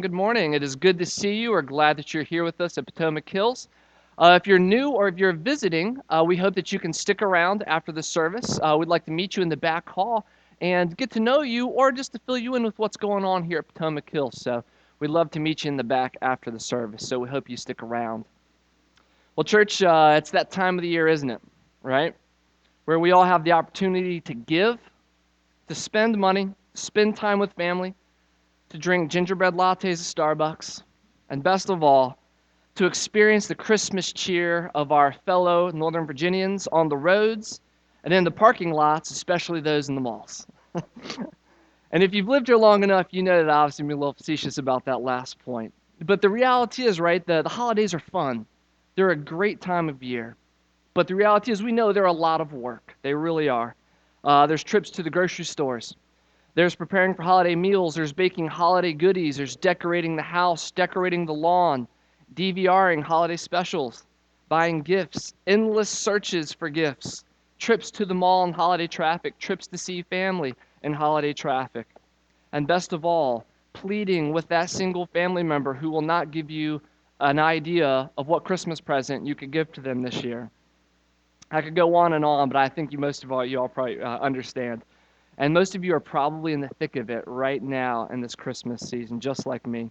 Good morning. It is good to see you. We're glad that you're here with us at Potomac Hills. Uh, if you're new or if you're visiting, uh, we hope that you can stick around after the service. Uh, we'd like to meet you in the back hall and get to know you or just to fill you in with what's going on here at Potomac Hills. So we'd love to meet you in the back after the service. So we hope you stick around. Well, church, uh, it's that time of the year, isn't it? Right? Where we all have the opportunity to give, to spend money, spend time with family, to drink gingerbread lattes at Starbucks, and best of all, to experience the Christmas cheer of our fellow Northern Virginians on the roads and in the parking lots, especially those in the malls. and if you've lived here long enough, you know that I obviously a little facetious about that last point. But the reality is, right, the, the holidays are fun. They're a great time of year. But the reality is, we know they're a lot of work. They really are. Uh, there's trips to the grocery stores. There's preparing for holiday meals. There's baking holiday goodies. There's decorating the house, decorating the lawn, DVRing holiday specials, buying gifts, endless searches for gifts, trips to the mall in holiday traffic, trips to see family in holiday traffic. And best of all, pleading with that single family member who will not give you an idea of what Christmas present you could give to them this year. I could go on and on, but I think you most of all you all probably uh, understand. And most of you are probably in the thick of it right now in this Christmas season, just like me.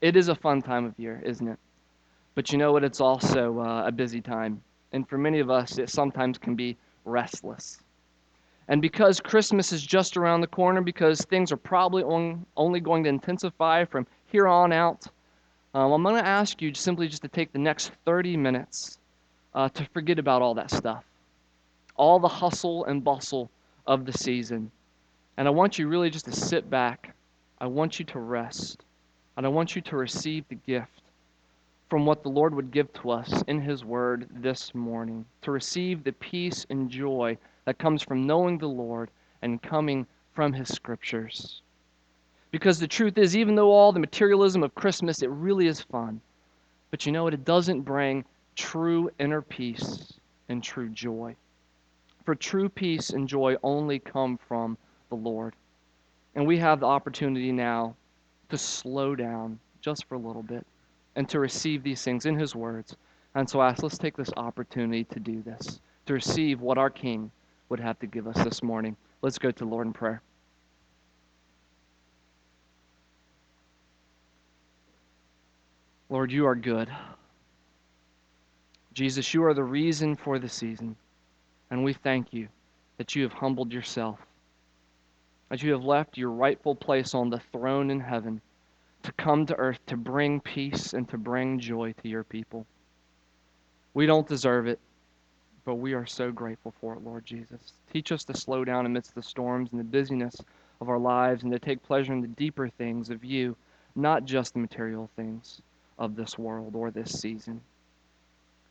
It is a fun time of year, isn't it? But you know what? It's also uh, a busy time. And for many of us, it sometimes can be restless. And because Christmas is just around the corner, because things are probably on, only going to intensify from here on out, um, I'm going to ask you simply just to take the next 30 minutes uh, to forget about all that stuff, all the hustle and bustle of the season. And I want you really just to sit back. I want you to rest. And I want you to receive the gift from what the Lord would give to us in His Word this morning. To receive the peace and joy that comes from knowing the Lord and coming from His Scriptures. Because the truth is, even though all the materialism of Christmas, it really is fun. But you know what? It doesn't bring true inner peace and true joy. For true peace and joy only come from the Lord. And we have the opportunity now to slow down just for a little bit and to receive these things in His words. And so I ask, let's take this opportunity to do this, to receive what our King would have to give us this morning. Let's go to the Lord in prayer. Lord, you are good. Jesus, you are the reason for the season. And we thank you that you have humbled yourself, that you have left your rightful place on the throne in heaven to come to earth to bring peace and to bring joy to your people. We don't deserve it, but we are so grateful for it, Lord Jesus. Teach us to slow down amidst the storms and the busyness of our lives and to take pleasure in the deeper things of you, not just the material things of this world or this season.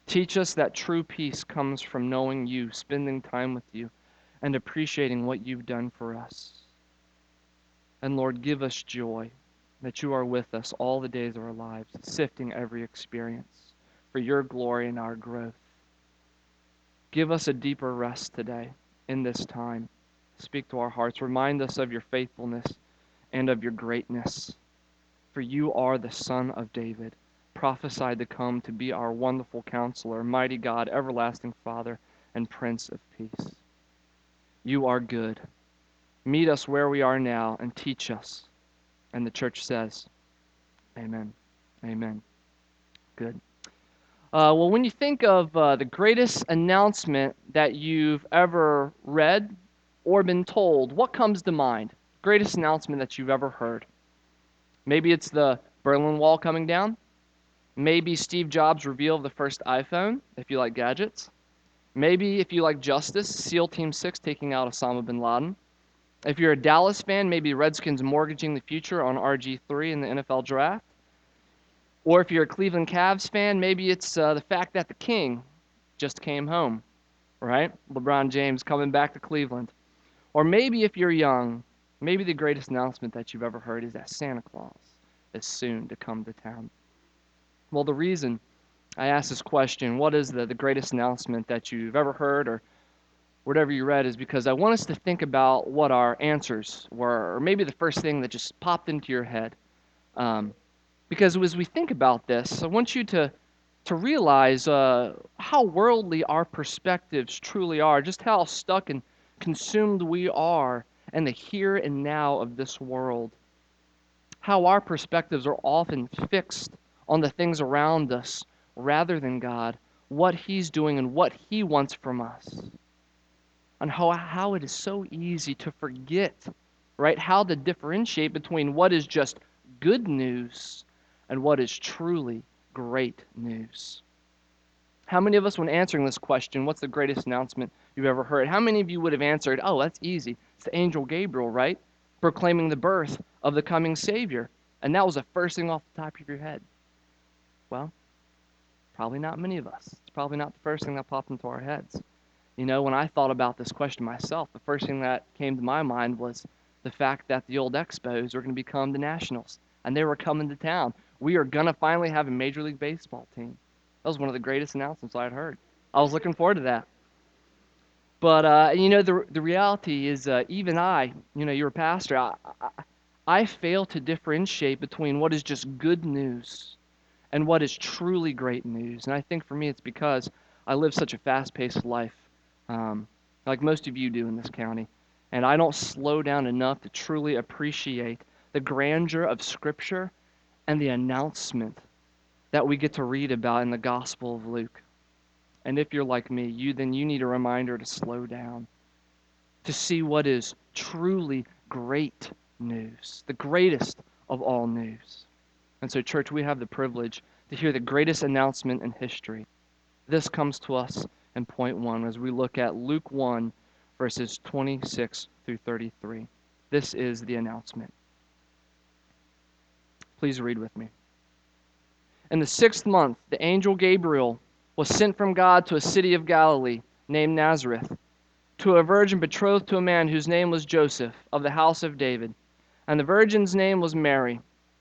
Teach us that true peace comes from knowing you, spending time with you, and appreciating what you've done for us. And Lord, give us joy that you are with us all the days of our lives, sifting every experience for your glory and our growth. Give us a deeper rest today in this time. Speak to our hearts. Remind us of your faithfulness and of your greatness. For you are the Son of David prophesied to come to be our wonderful counselor, mighty God, everlasting Father, and Prince of Peace. You are good. Meet us where we are now and teach us. And the church says, Amen. Amen. Good. Uh, well, when you think of uh, the greatest announcement that you've ever read or been told, what comes to mind? Greatest announcement that you've ever heard? Maybe it's the Berlin Wall coming down. Maybe Steve Jobs' reveal of the first iPhone, if you like gadgets. Maybe if you like justice, SEAL Team 6 taking out Osama bin Laden. If you're a Dallas fan, maybe Redskins mortgaging the future on RG3 in the NFL draft. Or if you're a Cleveland Cavs fan, maybe it's uh, the fact that the King just came home, right? LeBron James coming back to Cleveland. Or maybe if you're young, maybe the greatest announcement that you've ever heard is that Santa Claus is soon to come to town. Well, the reason I ask this question, what is the, the greatest announcement that you've ever heard or whatever you read, is because I want us to think about what our answers were, or maybe the first thing that just popped into your head Um, because as we think about this, I want you to, to realize uh, how worldly our perspectives truly are, just how stuck and consumed we are in the here and now of this world. How our perspectives are often fixed on the things around us rather than God, what He's doing and what He wants from us. And how, how it is so easy to forget, right? How to differentiate between what is just good news and what is truly great news. How many of us, when answering this question, what's the greatest announcement you've ever heard? How many of you would have answered, oh, that's easy. It's the angel Gabriel, right? Proclaiming the birth of the coming Savior. And that was the first thing off the top of your head. Well, probably not many of us. It's probably not the first thing that popped into our heads. You know, when I thought about this question myself, the first thing that came to my mind was the fact that the old Expos were going to become the Nationals, and they were coming to town. We are going to finally have a Major League Baseball team. That was one of the greatest announcements I had heard. I was looking forward to that. But, uh, you know, the, the reality is, uh, even I, you know, you're a pastor, I, I, I fail to differentiate between what is just good news and what is truly great news. And I think for me, it's because I live such a fast paced life, um, like most of you do in this county. And I don't slow down enough to truly appreciate the grandeur of Scripture and the announcement that we get to read about in the Gospel of Luke. And if you're like me, you then you need a reminder to slow down, to see what is truly great news, the greatest of all news. And so, church, we have the privilege to hear the greatest announcement in history. This comes to us in point one as we look at Luke 1, verses 26 through 33. This is the announcement. Please read with me. In the sixth month, the angel Gabriel was sent from God to a city of Galilee named Nazareth, to a virgin betrothed to a man whose name was Joseph, of the house of David. And the virgin's name was Mary.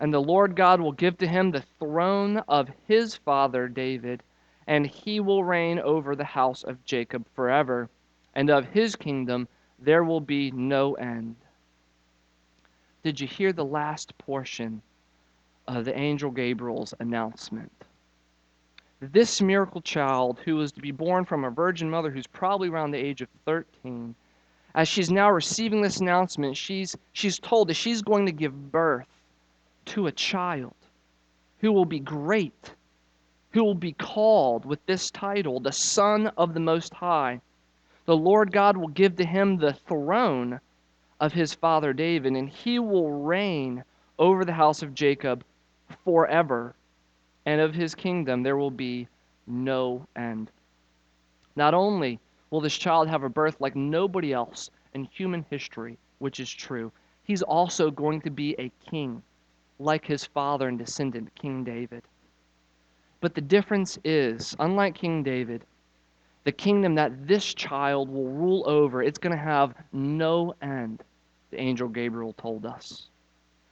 And the Lord God will give to him the throne of his father David, and he will reign over the house of Jacob forever, and of his kingdom there will be no end. Did you hear the last portion of the angel Gabriel's announcement? This miracle child, who was to be born from a virgin mother who's probably around the age of 13, as she's now receiving this announcement, she's, she's told that she's going to give birth to a child who will be great, who will be called with this title, the Son of the Most High. The Lord God will give to him the throne of his father David, and he will reign over the house of Jacob forever, and of his kingdom there will be no end. Not only will this child have a birth like nobody else in human history, which is true, he's also going to be a king like his father and descendant, King David. But the difference is, unlike King David, the kingdom that this child will rule over, it's going to have no end, the angel Gabriel told us.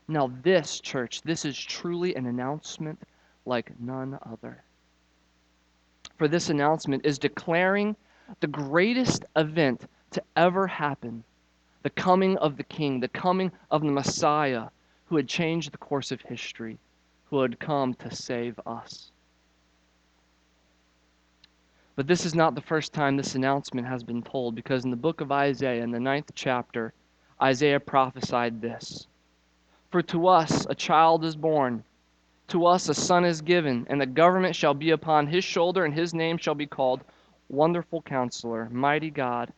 Now, this, church, this is truly an announcement like none other. For this announcement is declaring the greatest event to ever happen the coming of the King, the coming of the Messiah who had changed the course of history, who had come to save us. But this is not the first time this announcement has been told, because in the book of Isaiah, in the ninth chapter, Isaiah prophesied this For to us a child is born, to us a son is given, and the government shall be upon his shoulder, and his name shall be called Wonderful Counselor, Mighty God,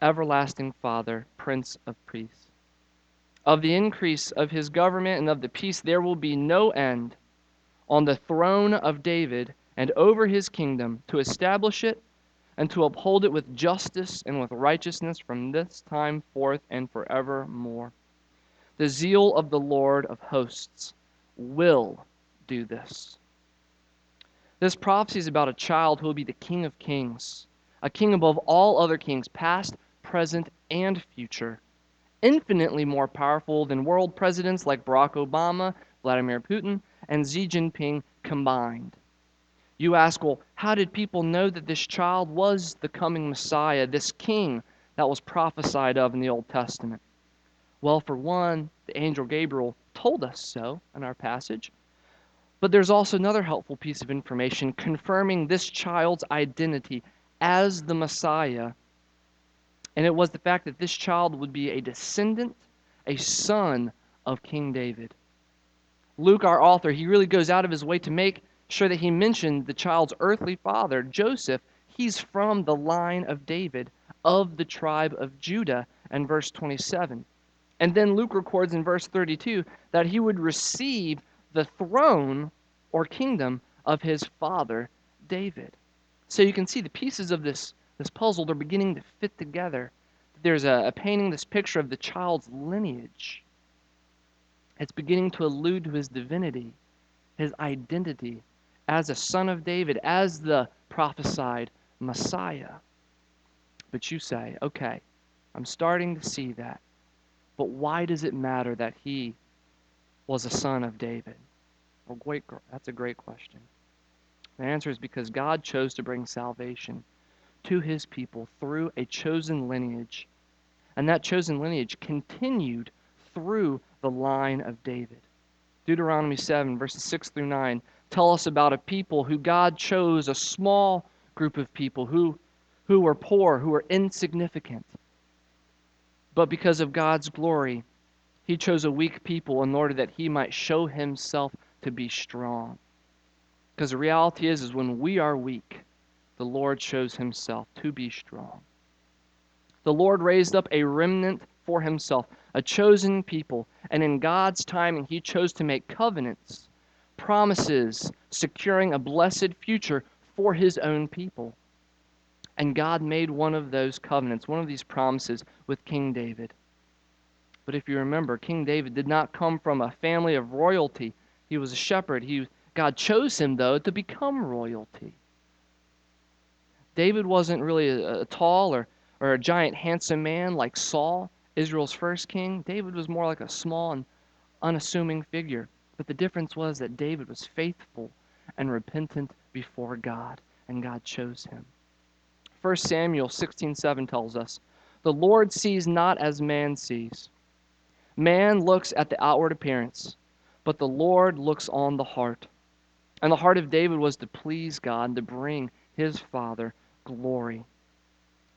Everlasting Father, Prince of Peace. Of the increase of his government and of the peace there will be no end on the throne of David and over his kingdom to establish it and to uphold it with justice and with righteousness from this time forth and forevermore. The zeal of the Lord of hosts will do this. This prophecy is about a child who will be the King of Kings, a king above all other kings, past, present, and future, infinitely more powerful than world presidents like Barack Obama, Vladimir Putin, and Xi Jinping combined. You ask, well, how did people know that this child was the coming Messiah, this king that was prophesied of in the Old Testament? Well, for one, the angel Gabriel told us so in our passage. But there's also another helpful piece of information confirming this child's identity as the Messiah. And it was the fact that this child would be a descendant, a son of King David. Luke, our author, he really goes out of his way to make sure that he mentioned the child's earthly father, Joseph. He's from the line of David, of the tribe of Judah, and verse 27. And then Luke records in verse 32 that he would receive the throne or kingdom of his father David. So you can see the pieces of this, this puzzle, they're beginning to fit together. There's a, a painting, this picture of the child's lineage. It's beginning to allude to his divinity, his identity as a son of David, as the prophesied Messiah. But you say, okay, I'm starting to see that. But why does it matter that he was a son of David? Well, great, that's a great question. The answer is because God chose to bring salvation to his people through a chosen lineage. And that chosen lineage continued through the line of David. Deuteronomy 7, verses 6 through 9, tell us about a people who God chose, a small group of people who, who were poor, who were insignificant. But because of God's glory, he chose a weak people in order that he might show himself to be strong. Because the reality is, is when we are weak, the Lord shows himself to be strong. The Lord raised up a remnant for himself, a chosen people, and in God's timing, he chose to make covenants, promises, securing a blessed future for his own people. And God made one of those covenants, one of these promises with King David. But if you remember, King David did not come from a family of royalty. He was a shepherd. He, God chose him, though, to become royalty. David wasn't really a, a tall or, or a giant, handsome man like Saul, Israel's first king. David was more like a small and unassuming figure. But the difference was that David was faithful and repentant before God, and God chose him. 1 Samuel 16:7 tells us, "The Lord sees not as man sees. Man looks at the outward appearance, but the Lord looks on the heart." And the heart of David was to please God and to bring his father glory.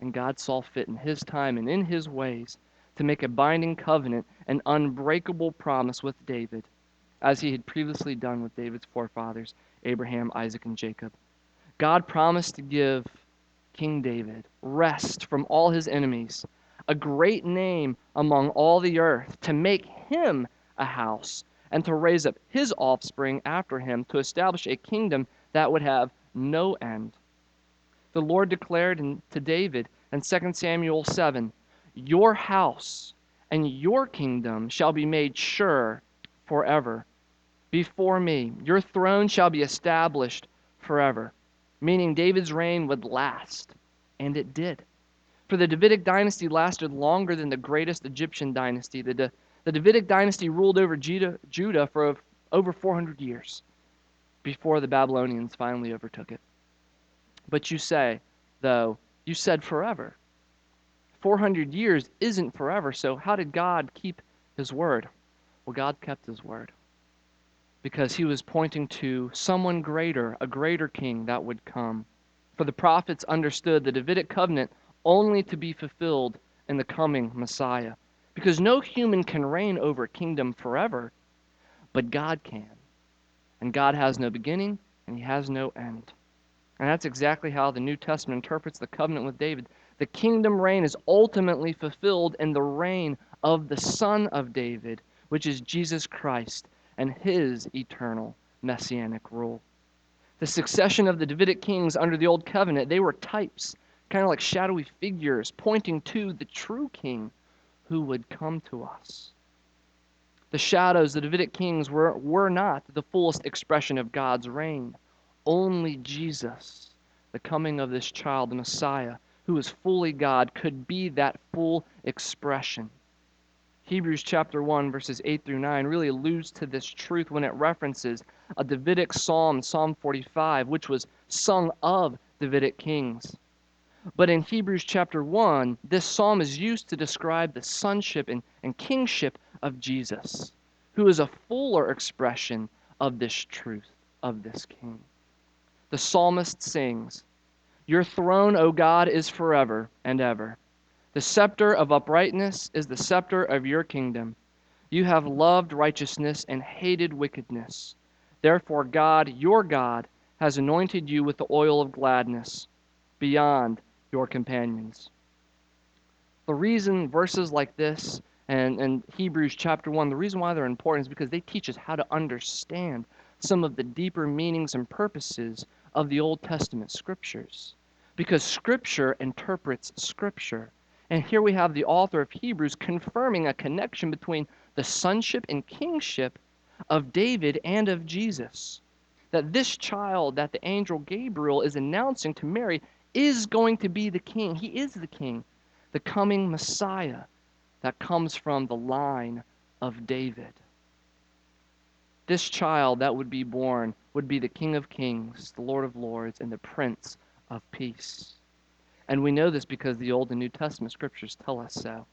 And God saw fit in his time and in his ways to make a binding covenant, an unbreakable promise with David, as he had previously done with David's forefathers, Abraham, Isaac, and Jacob. God promised to give King David, rest from all his enemies, a great name among all the earth, to make him a house, and to raise up his offspring after him, to establish a kingdom that would have no end. The Lord declared to David in 2 Samuel 7 Your house and your kingdom shall be made sure forever. Before me, your throne shall be established forever meaning David's reign would last. And it did. For the Davidic dynasty lasted longer than the greatest Egyptian dynasty. The, the Davidic dynasty ruled over Judah for over 400 years before the Babylonians finally overtook it. But you say, though, you said forever. 400 years isn't forever, so how did God keep his word? Well, God kept his word because he was pointing to someone greater, a greater king that would come. For the prophets understood the Davidic covenant only to be fulfilled in the coming Messiah. Because no human can reign over a kingdom forever, but God can. And God has no beginning and he has no end. And that's exactly how the New Testament interprets the covenant with David. The kingdom reign is ultimately fulfilled in the reign of the Son of David, which is Jesus Christ and his eternal messianic rule. The succession of the Davidic kings under the Old Covenant, they were types, kind of like shadowy figures, pointing to the true king who would come to us. The shadows, the Davidic kings, were, were not the fullest expression of God's reign. Only Jesus, the coming of this child, the Messiah, who is fully God, could be that full expression. Hebrews chapter 1, verses 8 through 9, really alludes to this truth when it references a Davidic psalm, Psalm 45, which was sung of Davidic kings. But in Hebrews chapter 1, this psalm is used to describe the sonship and, and kingship of Jesus, who is a fuller expression of this truth, of this king. The psalmist sings, Your throne, O God, is forever and ever. The scepter of uprightness is the scepter of your kingdom. You have loved righteousness and hated wickedness. Therefore, God, your God, has anointed you with the oil of gladness beyond your companions. The reason verses like this and, and Hebrews chapter 1, the reason why they're important is because they teach us how to understand some of the deeper meanings and purposes of the Old Testament scriptures. Because scripture interprets scripture. And here we have the author of Hebrews confirming a connection between the sonship and kingship of David and of Jesus. That this child that the angel Gabriel is announcing to Mary is going to be the king. He is the king, the coming Messiah that comes from the line of David. This child that would be born would be the King of Kings, the Lord of Lords, and the Prince of Peace. And we know this because the Old and New Testament scriptures tell us so.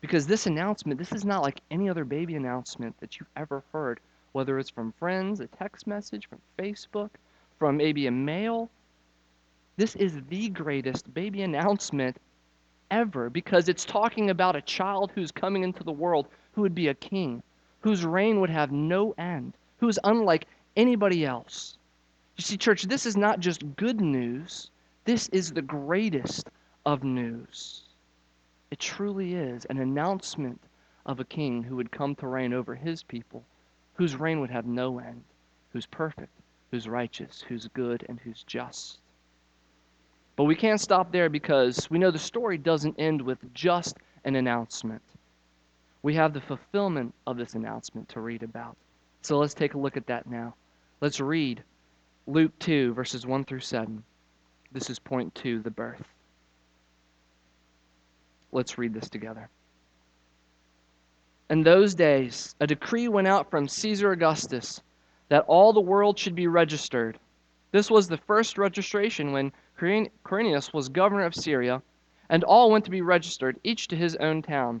Because this announcement, this is not like any other baby announcement that you've ever heard, whether it's from friends, a text message, from Facebook, from maybe a mail. This is the greatest baby announcement ever because it's talking about a child who's coming into the world who would be a king, whose reign would have no end, who is unlike anybody else. You see, church, this is not just good news, this is the greatest of news. It truly is an announcement of a king who would come to reign over his people, whose reign would have no end, who's perfect, who's righteous, who's good, and who's just. But we can't stop there because we know the story doesn't end with just an announcement. We have the fulfillment of this announcement to read about. So let's take a look at that now. Let's read Luke 2, verses 1 through 7. This is point two the birth. Let's read this together. In those days, a decree went out from Caesar Augustus that all the world should be registered. This was the first registration when Quirinius was governor of Syria, and all went to be registered, each to his own town.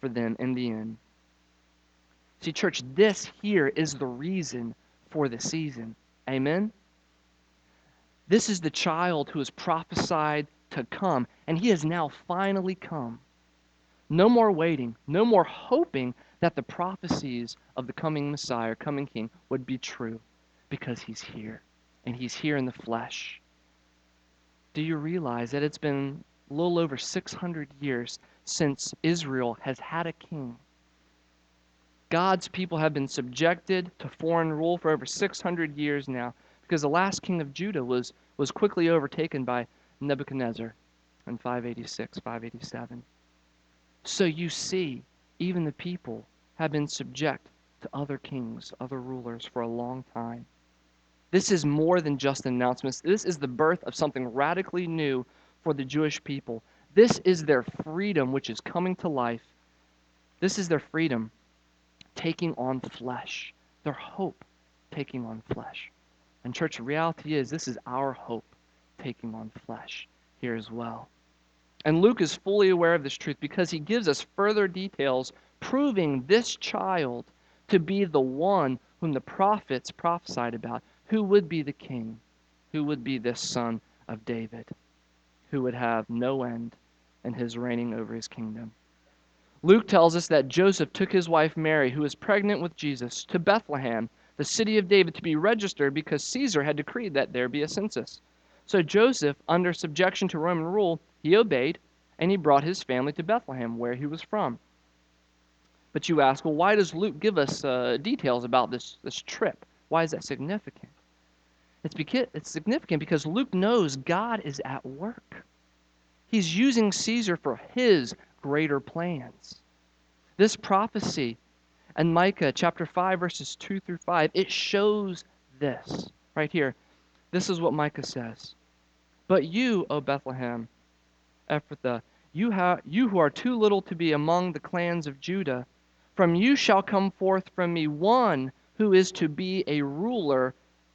for them in the end. See, church, this here is the reason for the season. Amen? This is the child who is prophesied to come, and he has now finally come. No more waiting, no more hoping that the prophecies of the coming Messiah, coming King, would be true because he's here, and he's here in the flesh. Do you realize that it's been a little over 600 years since Israel has had a king? God's people have been subjected to foreign rule for over 600 years now because the last king of Judah was, was quickly overtaken by Nebuchadnezzar in 586, 587. So you see, even the people have been subject to other kings, other rulers for a long time. This is more than just an announcement. This is the birth of something radically new for the Jewish people. This is their freedom, which is coming to life. This is their freedom taking on flesh, their hope taking on flesh. And, church, reality is this is our hope taking on flesh here as well. And Luke is fully aware of this truth because he gives us further details proving this child to be the one whom the prophets prophesied about, who would be the king, who would be this son of David, who would have no end in his reigning over his kingdom. Luke tells us that Joseph took his wife Mary, who was pregnant with Jesus, to Bethlehem, the city of David, to be registered because Caesar had decreed that there be a census. So Joseph, under subjection to Roman rule, he obeyed and he brought his family to Bethlehem, where he was from. But you ask, well, why does Luke give us uh, details about this, this trip? Why is that significant? It's, because, it's significant because Luke knows God is at work. He's using Caesar for his greater plans. This prophecy in Micah chapter 5, verses 2 through 5, it shows this right here. This is what Micah says. But you, O Bethlehem, Ephrathah, you, you who are too little to be among the clans of Judah, from you shall come forth from me one who is to be a ruler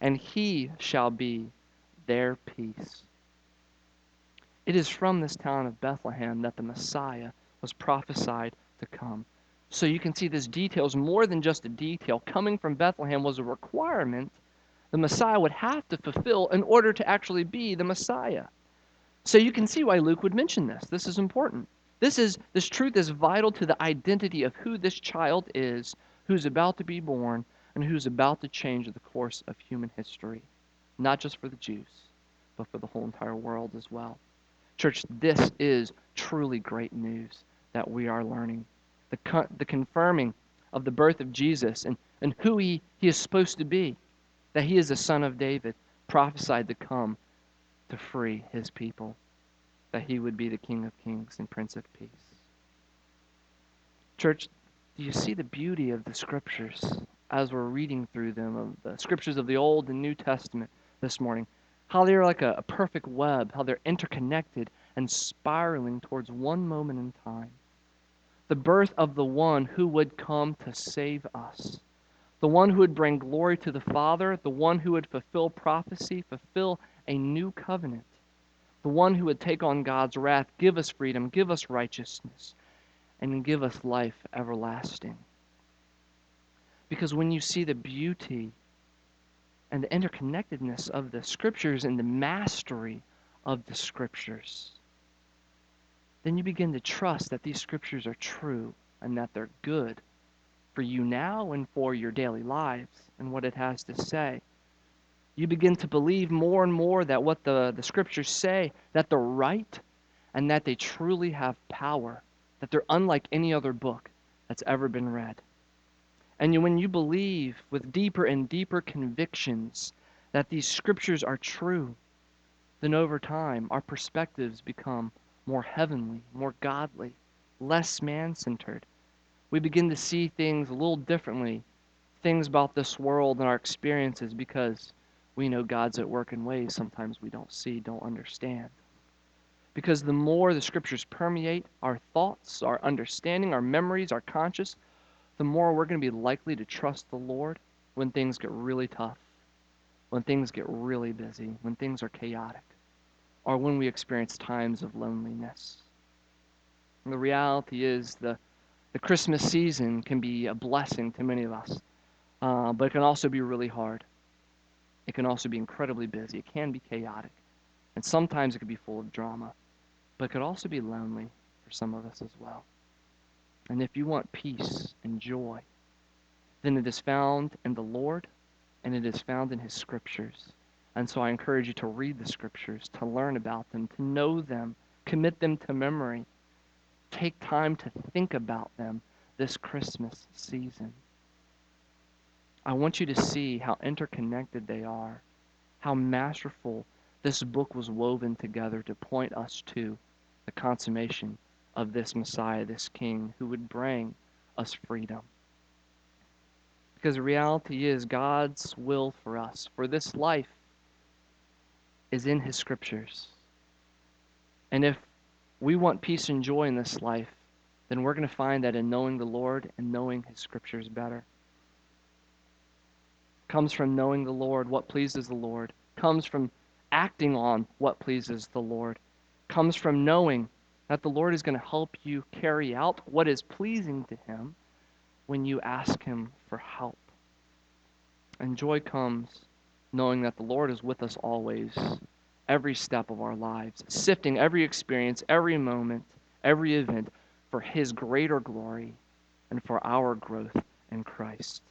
and he shall be their peace. It is from this town of Bethlehem that the Messiah was prophesied to come. So you can see this detail is more than just a detail. Coming from Bethlehem was a requirement the Messiah would have to fulfill in order to actually be the Messiah. So you can see why Luke would mention this. This is important. This is this truth is vital to the identity of who this child is, who's about to be born, and who's about to change the course of human history, not just for the Jews, but for the whole entire world as well. Church, this is truly great news that we are learning. The, the confirming of the birth of Jesus and, and who he, he is supposed to be, that he is the son of David, prophesied to come to free his people that he would be the King of Kings and Prince of Peace. Church, do you see the beauty of the scriptures as we're reading through them, of the scriptures of the Old and New Testament this morning? How they're like a, a perfect web, how they're interconnected and spiraling towards one moment in time. The birth of the one who would come to save us. The one who would bring glory to the Father, the one who would fulfill prophecy, fulfill a new covenant the one who would take on God's wrath, give us freedom, give us righteousness, and give us life everlasting. Because when you see the beauty and the interconnectedness of the scriptures and the mastery of the scriptures, then you begin to trust that these scriptures are true and that they're good for you now and for your daily lives and what it has to say you begin to believe more and more that what the, the scriptures say, that they're right and that they truly have power, that they're unlike any other book that's ever been read. And when you believe with deeper and deeper convictions that these scriptures are true, then over time our perspectives become more heavenly, more godly, less man centered. We begin to see things a little differently, things about this world and our experiences, because we know God's at work in ways sometimes we don't see, don't understand. Because the more the scriptures permeate our thoughts, our understanding, our memories, our conscious, the more we're going to be likely to trust the Lord when things get really tough, when things get really busy, when things are chaotic, or when we experience times of loneliness. And the reality is the, the Christmas season can be a blessing to many of us, uh, but it can also be really hard. It can also be incredibly busy. It can be chaotic. And sometimes it can be full of drama. But it could also be lonely for some of us as well. And if you want peace and joy, then it is found in the Lord and it is found in His Scriptures. And so I encourage you to read the Scriptures, to learn about them, to know them, commit them to memory. Take time to think about them this Christmas season. I want you to see how interconnected they are, how masterful this book was woven together to point us to the consummation of this Messiah, this King, who would bring us freedom. Because the reality is, God's will for us, for this life, is in His Scriptures. And if we want peace and joy in this life, then we're going to find that in knowing the Lord and knowing his scriptures better. Comes from knowing the Lord, what pleases the Lord. Comes from acting on what pleases the Lord. Comes from knowing that the Lord is going to help you carry out what is pleasing to him when you ask him for help. And joy comes knowing that the Lord is with us always, every step of our lives, sifting every experience, every moment, every event for His greater glory and for our growth in Christ.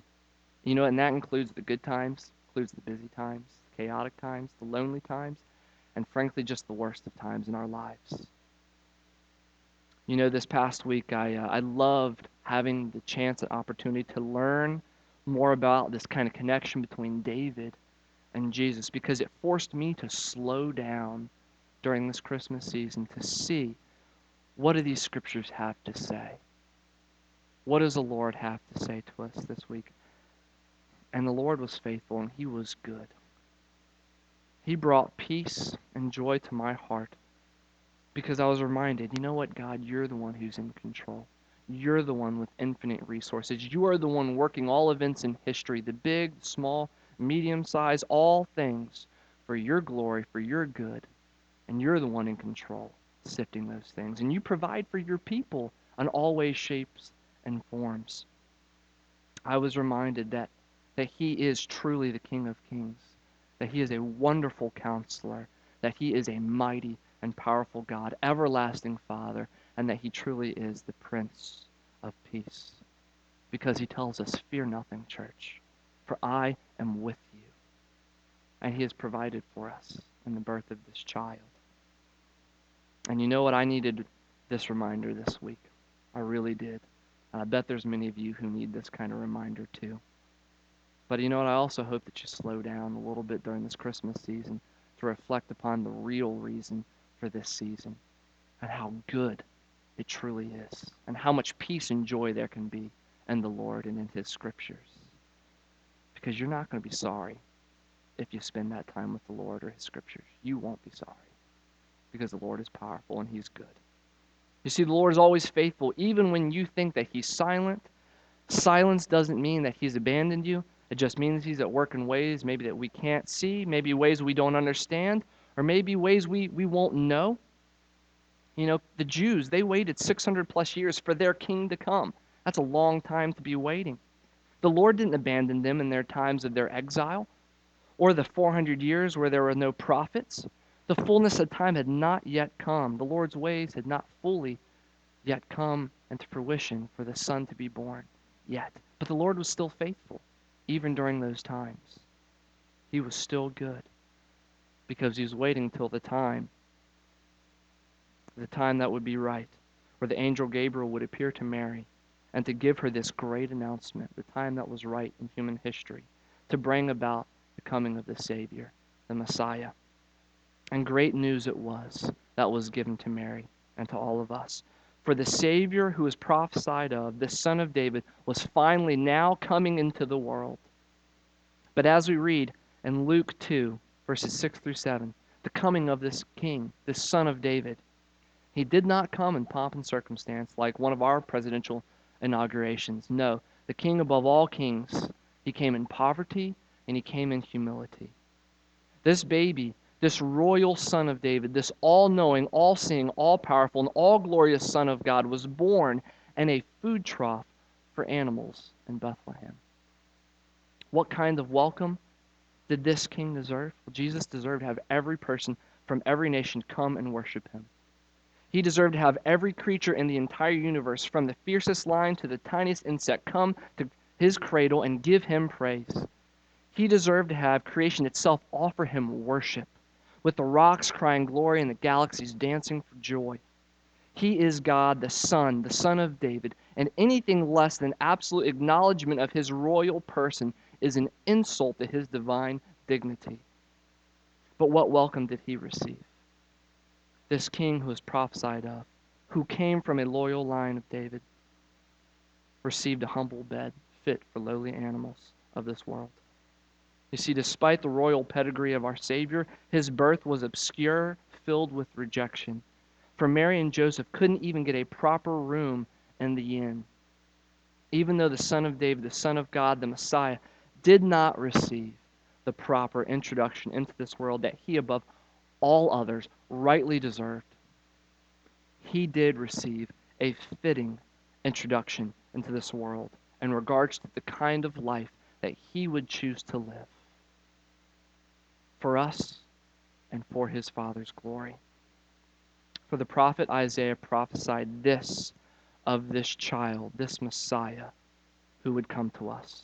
You know, and that includes the good times, includes the busy times, chaotic times, the lonely times, and frankly, just the worst of times in our lives. You know, this past week, I, uh, I loved having the chance and opportunity to learn more about this kind of connection between David and Jesus because it forced me to slow down during this Christmas season to see what do these scriptures have to say? What does the Lord have to say to us this week? And the Lord was faithful and he was good. He brought peace and joy to my heart because I was reminded, you know what, God, you're the one who's in control. You're the one with infinite resources. You are the one working all events in history, the big, small, medium size, all things for your glory, for your good. And you're the one in control, sifting those things. And you provide for your people on all ways, shapes, and forms. I was reminded that, that He is truly the King of Kings, that He is a wonderful counselor, that He is a mighty and powerful God, everlasting Father, and that He truly is the Prince of Peace. Because He tells us, Fear nothing, church for I am with you. And he has provided for us in the birth of this child. And you know what? I needed this reminder this week. I really did. And I bet there's many of you who need this kind of reminder too. But you know what? I also hope that you slow down a little bit during this Christmas season to reflect upon the real reason for this season and how good it truly is and how much peace and joy there can be in the Lord and in His scriptures because you're not going to be sorry if you spend that time with the Lord or His scriptures. You won't be sorry because the Lord is powerful and He's good. You see, the Lord is always faithful, even when you think that He's silent. Silence doesn't mean that He's abandoned you. It just means He's at work in ways maybe that we can't see, maybe ways we don't understand, or maybe ways we, we won't know. You know, the Jews, they waited 600 plus years for their king to come. That's a long time to be waiting. The Lord didn't abandon them in their times of their exile or the 400 years where there were no prophets. The fullness of time had not yet come. The Lord's ways had not fully yet come into fruition for the Son to be born yet. But the Lord was still faithful, even during those times. He was still good because he was waiting till the time, the time that would be right, where the angel Gabriel would appear to Mary and to give her this great announcement, the time that was right in human history, to bring about the coming of the Savior, the Messiah. And great news it was that was given to Mary and to all of us. For the Savior who was prophesied of, the Son of David, was finally now coming into the world. But as we read in Luke 2, verses 6 through 7, the coming of this King, this Son of David, he did not come in pomp and circumstance like one of our presidential inaugurations. No, the king above all kings, he came in poverty and he came in humility. This baby, this royal son of David, this all knowing, all seeing, all powerful, and all glorious son of God was born in a food trough for animals in Bethlehem. What kind of welcome did this king deserve? Well, Jesus deserved to have every person from every nation come and worship him. He deserved to have every creature in the entire universe, from the fiercest lion to the tiniest insect, come to his cradle and give him praise. He deserved to have creation itself offer him worship, with the rocks crying glory and the galaxies dancing for joy. He is God, the Son, the Son of David, and anything less than absolute acknowledgement of his royal person is an insult to his divine dignity. But what welcome did he receive? this king who was prophesied of, who came from a loyal line of David, received a humble bed fit for lowly animals of this world. You see, despite the royal pedigree of our Savior, his birth was obscure, filled with rejection. For Mary and Joseph couldn't even get a proper room in the inn. Even though the Son of David, the Son of God, the Messiah, did not receive the proper introduction into this world that he, above all others, rightly deserved, he did receive a fitting introduction into this world in regards to the kind of life that he would choose to live for us and for his Father's glory. For the prophet Isaiah prophesied this of this child, this Messiah, who would come to us.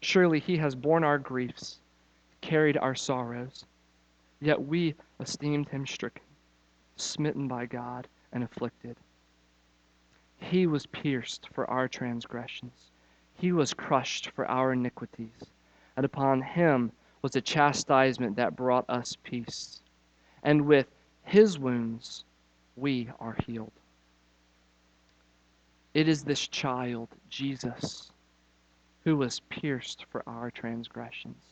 Surely he has borne our griefs, carried our sorrows. Yet we esteemed him stricken, smitten by God, and afflicted. He was pierced for our transgressions, he was crushed for our iniquities, and upon him was a chastisement that brought us peace. And with his wounds we are healed. It is this child, Jesus, who was pierced for our transgressions,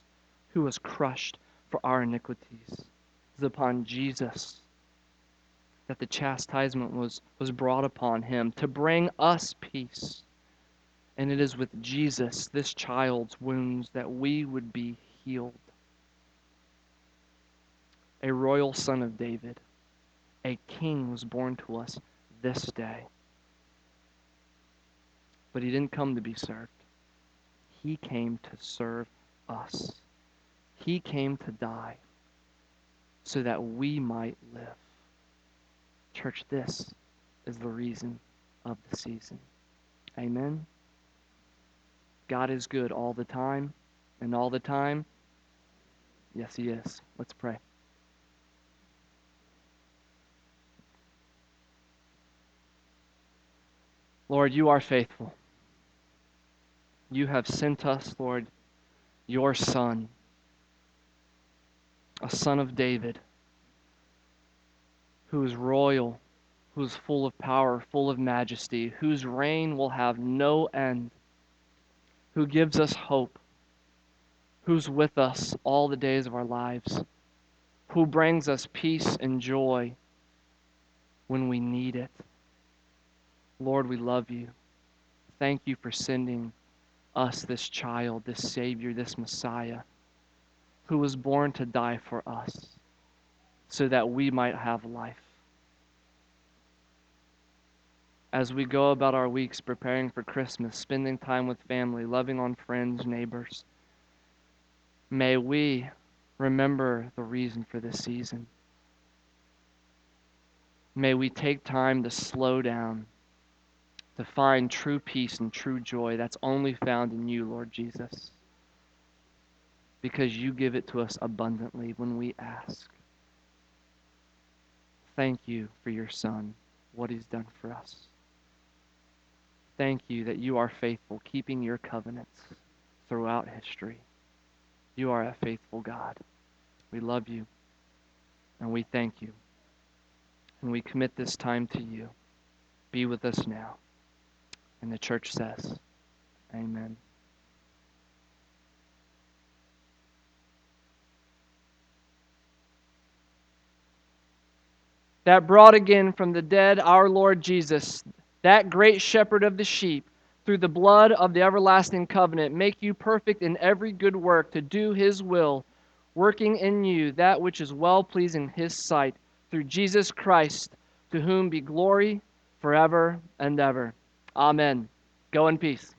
who was crushed for our iniquities. It is upon Jesus that the chastisement was, was brought upon him to bring us peace. And it is with Jesus, this child's wounds, that we would be healed. A royal son of David, a king was born to us this day. But he didn't come to be served, he came to serve us. He came to die so that we might live. Church, this is the reason of the season. Amen. God is good all the time, and all the time, yes, He is. Let's pray. Lord, you are faithful. You have sent us, Lord, your Son, a son of David, who is royal, who is full of power, full of majesty, whose reign will have no end, who gives us hope, who's with us all the days of our lives, who brings us peace and joy when we need it. Lord, we love you. Thank you for sending us this child, this Savior, this Messiah, who was born to die for us so that we might have life. As we go about our weeks preparing for Christmas, spending time with family, loving on friends, neighbors, may we remember the reason for this season. May we take time to slow down to find true peace and true joy that's only found in you, Lord Jesus. Because you give it to us abundantly when we ask. Thank you for your Son, what he's done for us. Thank you that you are faithful, keeping your covenants throughout history. You are a faithful God. We love you, and we thank you. And we commit this time to you. Be with us now. And the church says, Amen. That brought again from the dead our Lord Jesus, that great shepherd of the sheep, through the blood of the everlasting covenant, make you perfect in every good work to do his will, working in you that which is well pleasing in his sight, through Jesus Christ, to whom be glory forever and ever. Amen. Go in peace.